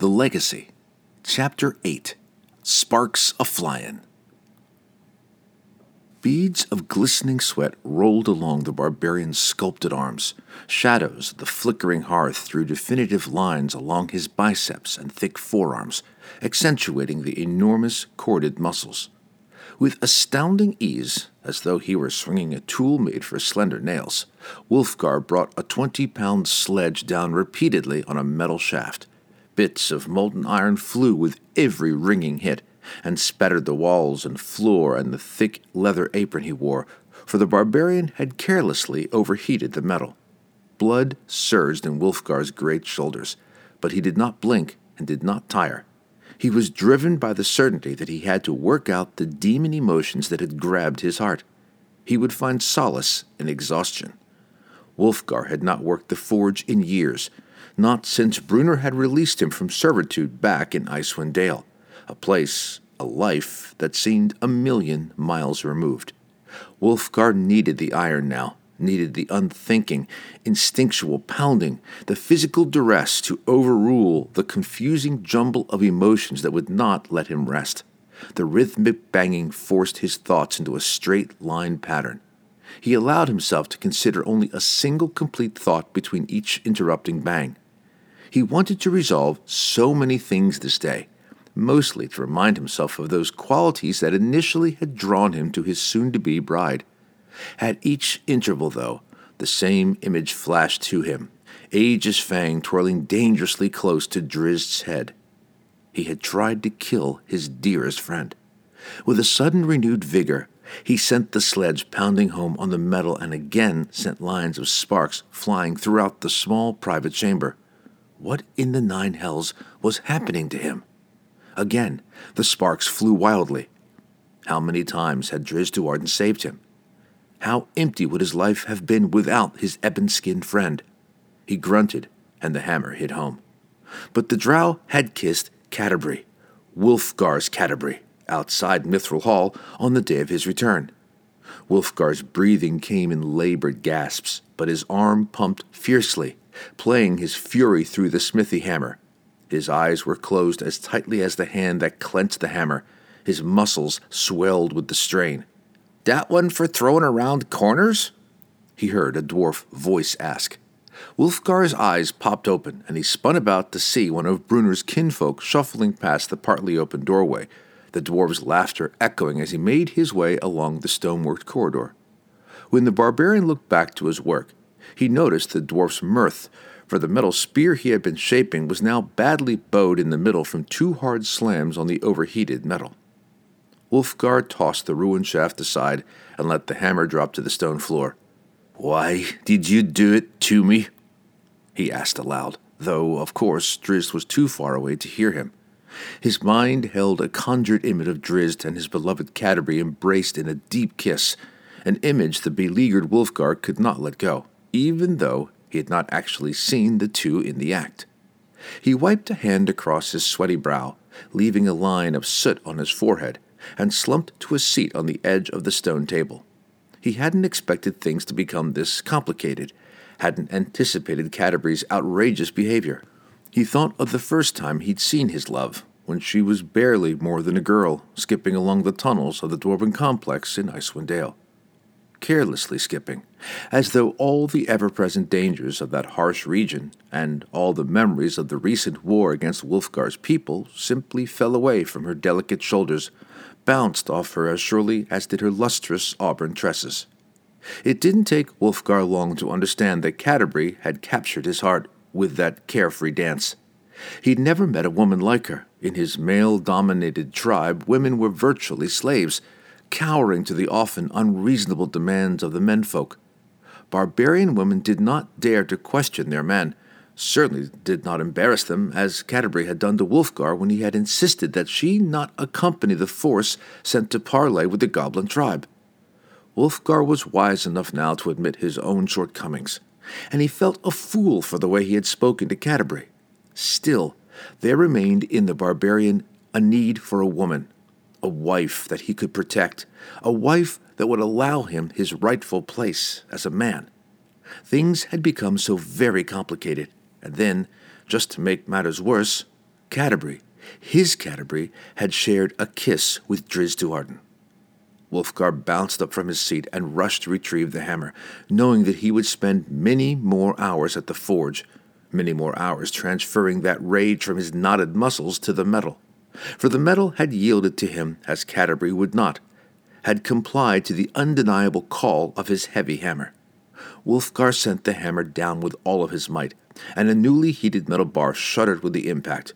The Legacy, Chapter 8 Sparks a Flyin'. Beads of glistening sweat rolled along the barbarian's sculpted arms. Shadows of the flickering hearth threw definitive lines along his biceps and thick forearms, accentuating the enormous corded muscles. With astounding ease, as though he were swinging a tool made for slender nails, Wulfgar brought a twenty pound sledge down repeatedly on a metal shaft. Bits of molten iron flew with every ringing hit, and spattered the walls and floor and the thick leather apron he wore, for the barbarian had carelessly overheated the metal. Blood surged in Wulfgar's great shoulders, but he did not blink and did not tire. He was driven by the certainty that he had to work out the demon emotions that had grabbed his heart. He would find solace in exhaustion. Wulfgar had not worked the forge in years, not since Bruenor had released him from servitude back in Icewind Dale, a place, a life that seemed a million miles removed. Wulfgar needed the iron now, needed the unthinking, instinctual pounding, the physical duress to overrule the confusing jumble of emotions that would not let him rest. The rhythmic banging forced his thoughts into a straight line pattern. He allowed himself to consider only a single complete thought between each interrupting bang. He wanted to resolve so many things this day, mostly to remind himself of those qualities that initially had drawn him to his soon to be bride. At each interval, though, the same image flashed to him Aegis Fang twirling dangerously close to Drizzt's head. He had tried to kill his dearest friend. With a sudden renewed vigor, he sent the sledge pounding home on the metal and again sent lines of sparks flying throughout the small private chamber. What in the nine hells was happening to him? Again, the sparks flew wildly. How many times had Drizzt Do'Urden saved him? How empty would his life have been without his ebon skinned friend? He grunted, and the hammer hit home. But the drow had kissed Catti-brie, Wulfgar's Catti-brie, outside Mithril Hall on the day of his return. Wulfgar's breathing came in labored gasps, but his arm pumped fiercely, playing his fury through the smithy hammer. His eyes were closed as tightly as the hand that clenched the hammer. His muscles swelled with the strain. Dat one for throwing around corners? He heard a dwarf voice ask. Wulfgar's eyes popped open, and he spun about to see one of Bruenor's kinfolk shuffling past the partly open doorway, the dwarf's laughter echoing as he made his way along the stoneworked corridor. When the barbarian looked back to his work, he noticed the dwarf's mirth, for the metal spear he had been shaping was now badly bowed in the middle from two hard slams on the overheated metal. Wulfgar tossed the ruined shaft aside and let the hammer drop to the stone floor. Why did you do it to me? he asked aloud, though, of course, Drizzt was too far away to hear him. His mind held a conjured image of Drizzt and his beloved Catti-brie embraced in a deep kiss, an image the beleaguered Wulfgar could not let go, even though he had not actually seen the two in the act. He wiped a hand across his sweaty brow, leaving a line of soot on his forehead, and slumped to a seat on the edge of the stone table. He hadn't expected things to become this complicated, hadn't anticipated Catti-brie's outrageous behavior. He thought of the first time he'd seen his love, when she was barely more than a girl, skipping along the tunnels of the Dwarven complex in Icewind Dale. Carelessly skipping, as though all the ever present dangers of that harsh region and all the memories of the recent war against Wulfgar's people simply fell away from her delicate shoulders bounced off her as surely as did her lustrous auburn tresses. It didn't take Wulfgar long to understand that Catti-brie had captured his heart with that carefree dance. He'd never met a woman like her. In his male dominated tribe, women were virtually slaves, cowering to the often unreasonable demands of the menfolk. Barbarian women did not dare to question their men, certainly did not embarrass them, as Catti-brie had done to Wulfgar when he had insisted that she not accompany the force sent to parley with the goblin tribe. Wulfgar was wise enough now to admit his own shortcomings, and he felt a fool for the way he had spoken to Catti-brie. Still, there remained in the barbarian a need for a woman, a wife that he could protect, a wife that would allow him his rightful place as a man. Things had become so very complicated, and then, just to make matters worse, Catti-brie, his Catti-brie, had shared a kiss with Drizzt Do'Urden. Wulfgar bounced up from his seat and rushed to retrieve the hammer, knowing that he would spend many more hours at the forge, many more hours transferring that rage from his knotted muscles to the metal. For the metal had yielded to him as Catti-brie would not, had complied to the undeniable call of his heavy hammer. Wulfgar sent the hammer down with all of his might, and a newly heated metal bar shuddered with the impact.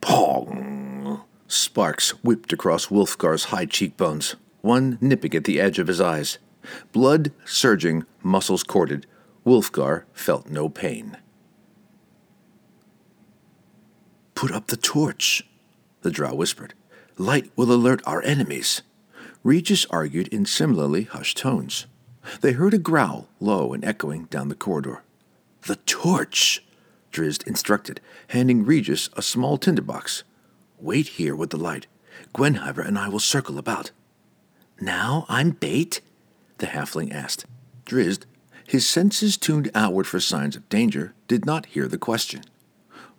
Pong! Sparks whipped across Wulfgar's high cheekbones one nipping at the edge of his eyes. Blood surging, muscles corded, Wulfgar felt no pain. Put up the torch, the drow whispered. Light will alert our enemies. Regis argued in similarly hushed tones. They heard a growl, low and echoing, down the corridor. The torch, Drizzt instructed, handing Regis a small tinderbox. Wait here with the light. Guenhwyvar and I will circle about. Now I'm bait? the halfling asked. Drizzt, his senses tuned outward for signs of danger, did not hear the question.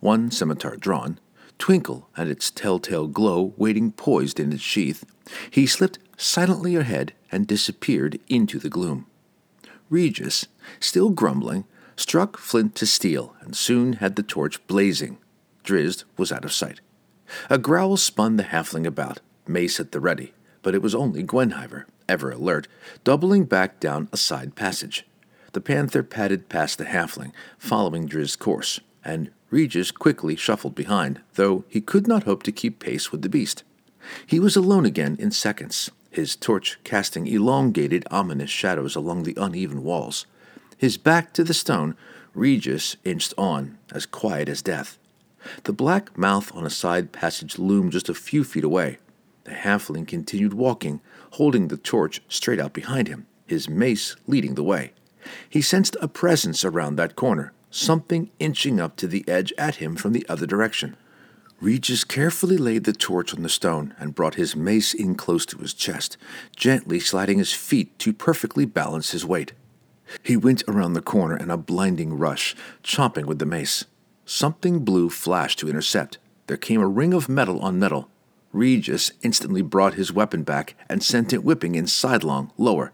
One scimitar drawn, twinkle and its telltale glow waiting poised in its sheath, he slipped silently ahead and disappeared into the gloom. Regis, still grumbling, struck flint to steel and soon had the torch blazing. Drizzt was out of sight. A growl spun the halfling about, mace at the ready but it was only Guenhwyvar, ever alert, doubling back down a side passage. The panther padded past the halfling, following Drizzt's course, and Regis quickly shuffled behind, though he could not hope to keep pace with the beast. He was alone again in seconds, his torch casting elongated, ominous shadows along the uneven walls. His back to the stone, Regis inched on, as quiet as death. The black mouth on a side passage loomed just a few feet away, the halfling continued walking, holding the torch straight out behind him, his mace leading the way. He sensed a presence around that corner, something inching up to the edge at him from the other direction. Regis carefully laid the torch on the stone and brought his mace in close to his chest, gently sliding his feet to perfectly balance his weight. He went around the corner in a blinding rush, chopping with the mace. Something blue flashed to intercept. There came a ring of metal on metal, Regis instantly brought his weapon back and sent it whipping in sidelong, lower.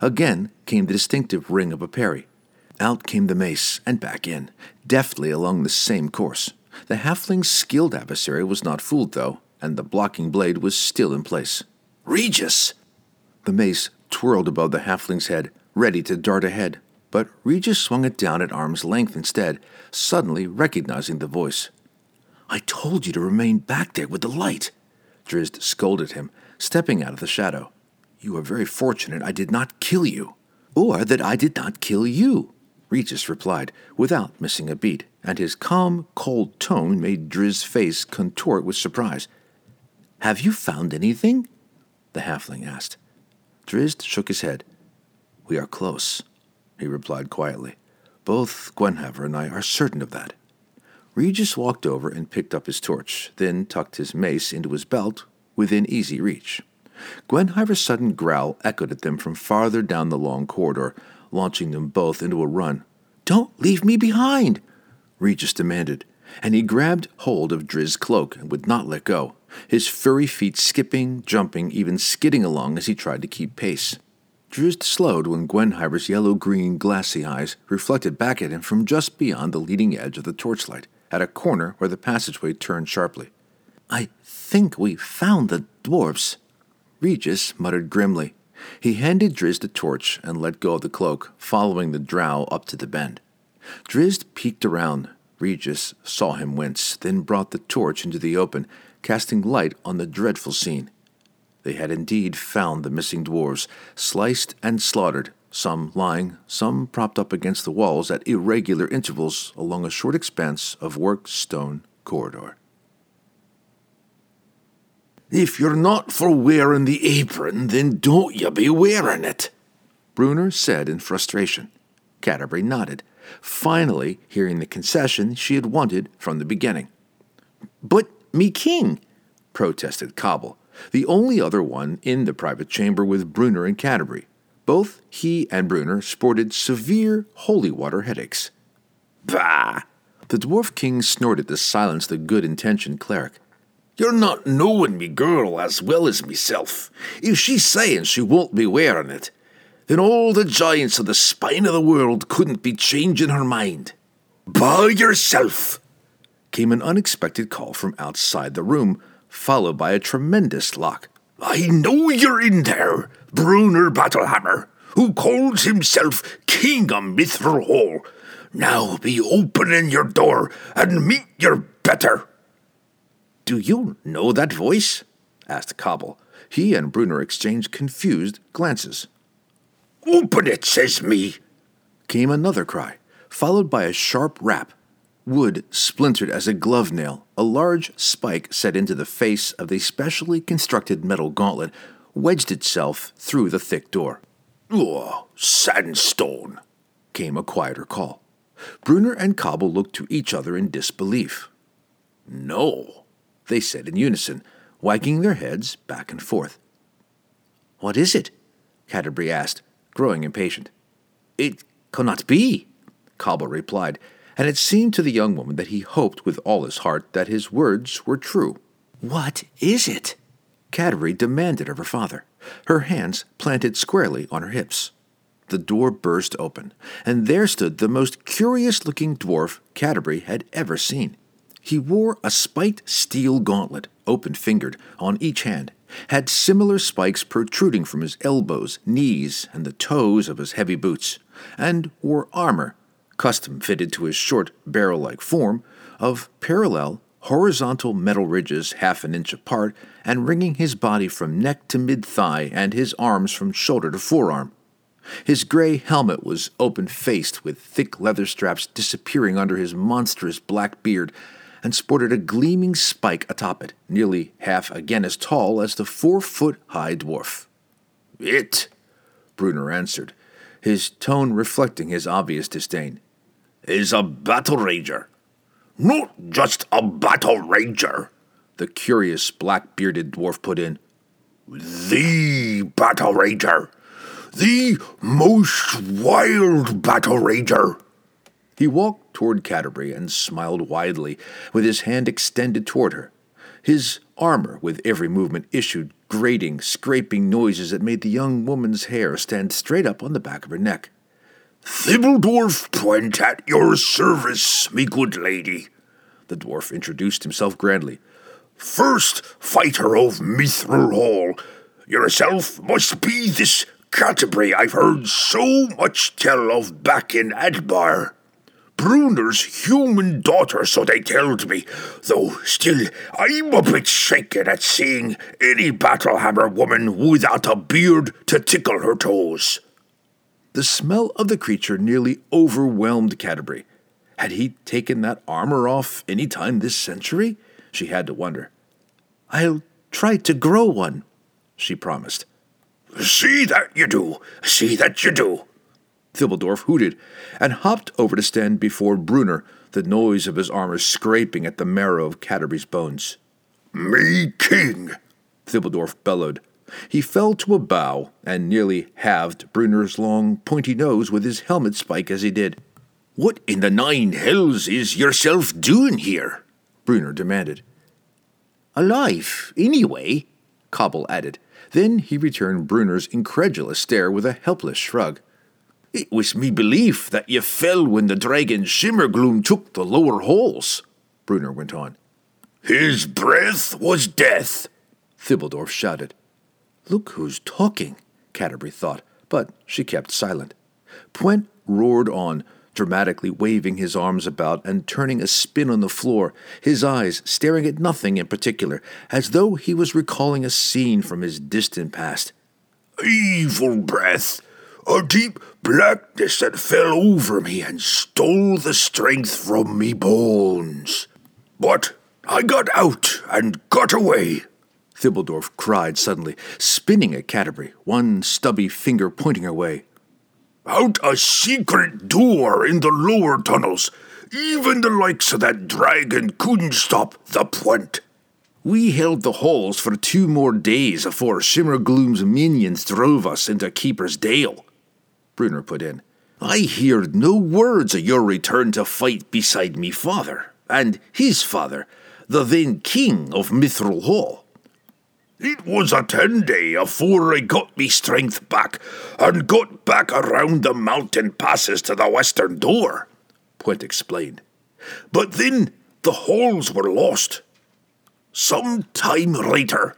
Again came the distinctive ring of a parry. Out came the mace and back in, deftly along the same course. The halfling's skilled adversary was not fooled, though, and the blocking blade was still in place. Regis! The mace twirled above the halfling's head, ready to dart ahead, but Regis swung it down at arm's length instead, suddenly recognizing the voice. I told you to remain back there with the light. Drizzt scolded him, stepping out of the shadow. You are very fortunate I did not kill you. Or that I did not kill you, Regis replied, without missing a beat, and his calm, cold tone made Drizzt's face contort with surprise. Have you found anything? the halfling asked. Drizzt shook his head. We are close, he replied quietly. Both Guenhwyvar and I are certain of that. Regis walked over and picked up his torch, then tucked his mace into his belt within easy reach. Guenhwyvar's sudden growl echoed at them from farther down the long corridor, launching them both into a run. Don't leave me behind, Regis demanded, and he grabbed hold of Drizzt's cloak and would not let go, his furry feet skipping, jumping, even skidding along as he tried to keep pace. Drizzt slowed when Guenhwyvar's yellow green glassy eyes reflected back at him from just beyond the leading edge of the torchlight at a corner where the passageway turned sharply. I think we found the dwarfs. Regis muttered grimly. He handed Drizzt the torch and let go of the cloak, following the drow up to the bend. Drizzt peeked around. Regis saw him wince, then brought the torch into the open, casting light on the dreadful scene. They had indeed found the missing dwarves, sliced and slaughtered, some lying, some propped up against the walls at irregular intervals along a short expanse of worked stone corridor. If you're not for wearing the apron, then don't you be wearing it, Bruenor said in frustration. Catti-brie nodded, finally hearing the concession she had wanted from the beginning. But me king, protested Cobble, the only other one in the private chamber with Bruenor and Catti-brie. Both he and Bruenor sported severe holy water headaches. Bah! The Dwarf King snorted to silence the good intentioned cleric. You're not knowing me girl as well as myself. If she's saying she won't be wearing it, then all the giants of the spine of the world couldn't be changing her mind. By yourself! Came an unexpected call from outside the room, followed by a tremendous lock. I know you're in there, Bruenor Battlehammer, who calls himself King of Mithril Hall. Now be opening your door and meet your better. Do you know that voice? asked Cobble. He and Bruenor exchanged confused glances. Open it, says me, came another cry, followed by a sharp rap. Wood splintered as a glove nail. A large spike set into the face of the specially constructed metal gauntlet wedged itself through the thick door. Oh, sandstone, came a quieter call. Bruenor and Cobble looked to each other in disbelief. No, they said in unison, wagging their heads back and forth. What is it? Catti-brie asked, growing impatient. It cannot be, Cobble replied, and it seemed to the young woman that he hoped with all his heart that his words were true. What is it? Catti-brie demanded of her father, her hands planted squarely on her hips. The door burst open, and there stood the most curious looking dwarf Catti-brie had ever seen. He wore a spiked steel gauntlet, open fingered, on each hand, had similar spikes protruding from his elbows, knees, and the toes of his heavy boots, and wore armor, custom fitted to his short, barrel like form, of parallel, horizontal metal ridges half an inch apart and ringing his body from neck to mid thigh and his arms from shoulder to forearm. His gray helmet was open faced, with thick leather straps disappearing under his monstrous black beard, and sported a gleaming spike atop it, nearly half again as tall as the four foot high dwarf. It, Bruenor answered, his tone reflecting his obvious disdain, is a battle rager. Not just a battle rager, the curious black bearded dwarf put in. The battle rager. The most wild battle rager. He walked toward Catti-brie and smiled widely, with his hand extended toward her. His armor, with every movement, issued grating, scraping noises that made the young woman's hair stand straight up on the back of her neck. Thibbledorf Pwent at your service, me good lady. The dwarf introduced himself grandly. First fighter of Mithril Hall. Yourself must be this Catti-brie I've heard so much tell of back in Adbar. Bruenor's human daughter, so they told me, though still I'm a bit shaken at seeing any Battlehammer woman without a beard to tickle her toes. The smell of the creature nearly overwhelmed Catti-brie. Had he taken that armor off any time this century? She had to wonder. I'll try to grow one, she promised. See that you do! See that you do! Thibbledorf hooted and hopped over to stand before Bruenor, the noise of his armor scraping at the marrow of Catti-brie's bones. Me king! Thibbledorf bellowed. He fell to a bow and nearly halved Bruenor's long, pointy nose with his helmet spike as he did. What in the nine hells is yourself doing here? Bruenor demanded. Alive, anyway, Cobble added. Then he returned Bruenor's incredulous stare with a helpless shrug. It was me belief that ye fell when the dragon Shimmergloom took the lower halls, Bruenor went on. His breath was death, Thibbledorf shouted. Look who's talking, Catti-brie thought, but she kept silent. Pwent roared on, dramatically waving his arms about and turning a spin on the floor, his eyes staring at nothing in particular, as though he was recalling a scene from his distant past. Evil breath! A deep blackness that fell over me and stole the strength from me bones. But I got out and got away. Thibbledorf cried suddenly, spinning at Catti-brie, one stubby finger pointing her way. Out a secret door in the lower tunnels. Even the likes of that dragon couldn't stop the Pwent. We held the halls for two more days afore Shimmergloom's minions drove us into Keeper's Dale. Bruenor put in. I heard no words of your return to fight beside me father, and his father, the then king of Mithril Hall. It was a ten day afore I got me strength back and got back around the mountain passes to the western door, Pwent explained. But then the halls were lost. Some time later,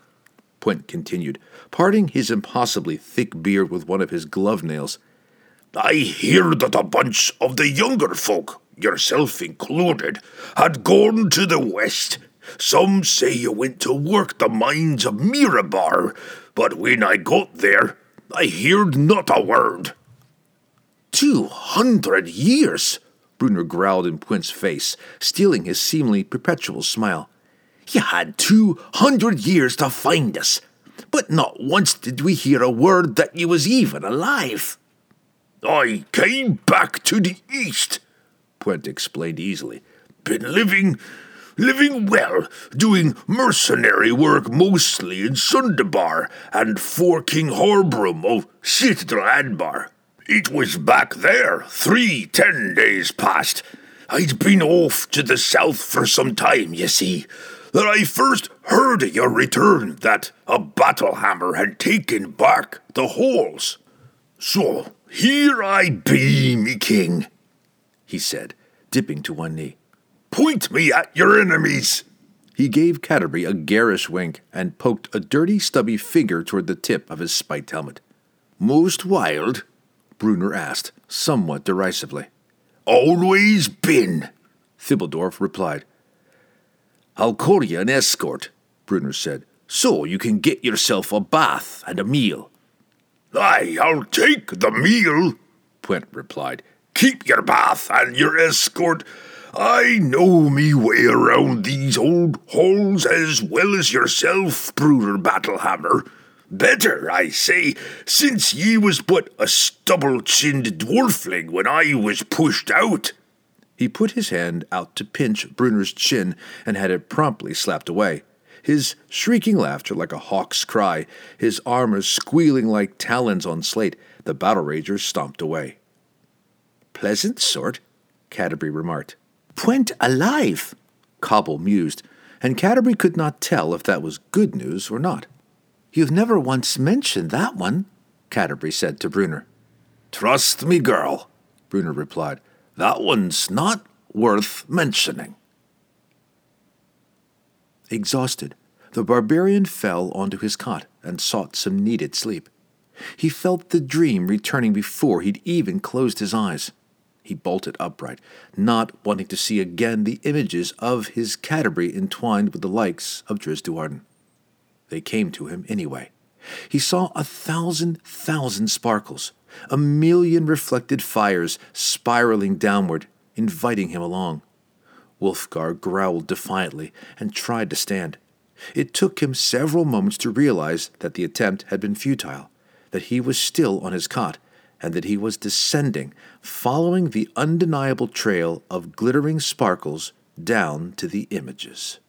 Pwent continued, parting his impossibly thick beard with one of his glove nails, I hear that a bunch of the younger folk, yourself included, had gone to the west some say you went to work the mines of Mirabar, but when I got there, I heard not a word. Two hundred years, Bruenor growled in Pwent's face, stealing his seemingly perpetual smile. You had two hundred years to find us, but not once did we hear a word that you was even alive. I came back to the east, Pwent explained easily. Been living living well, doing mercenary work mostly in Sundabar and for King Harbromm of Sitdra It was back there three ten days past. I'd been off to the south for some time, you see, that I first heard your return that a battle hammer had taken back the halls. So here I be, me king, he said, dipping to one knee. Point me at your enemies. He gave Catti-brie a garish wink and poked a dirty, stubby finger toward the tip of his spiked helmet. Most wild? Bruenor asked, somewhat derisively. Always been, Thibbledorf replied. I'll call you an escort, Bruenor said, so you can get yourself a bath and a meal. Aye, I'll take the meal, Pwent replied. Keep your bath and your escort I know me way around these old halls as well as yourself, Bruenor Battlehammer. Better, I say, since ye was but a stubble-chinned dwarfling when I was pushed out. He put his hand out to pinch Bruenor's chin and had it promptly slapped away. His shrieking laughter like a hawk's cry, his armor squealing like talons on slate, the battle rager stomped away. Pleasant sort, Catti-brie remarked. Pwent alive, Cobble mused, and Catti-brie could not tell if that was good news or not. You've never once mentioned that one, Catti-brie said to Bruenor. Trust me, girl, Bruenor replied. That one's not worth mentioning. Exhausted, the barbarian fell onto his cot and sought some needed sleep. He felt the dream returning before he'd even closed his eyes. He bolted upright, not wanting to see again the images of his Catti-brie entwined with the likes of Drizzt Do'Urden. They came to him anyway. He saw a thousand thousand sparkles, a million reflected fires spiraling downward, inviting him along. Wulfgar growled defiantly and tried to stand. It took him several moments to realize that the attempt had been futile, that he was still on his cot, and that he was descending, following the undeniable trail of glittering sparkles down to the images.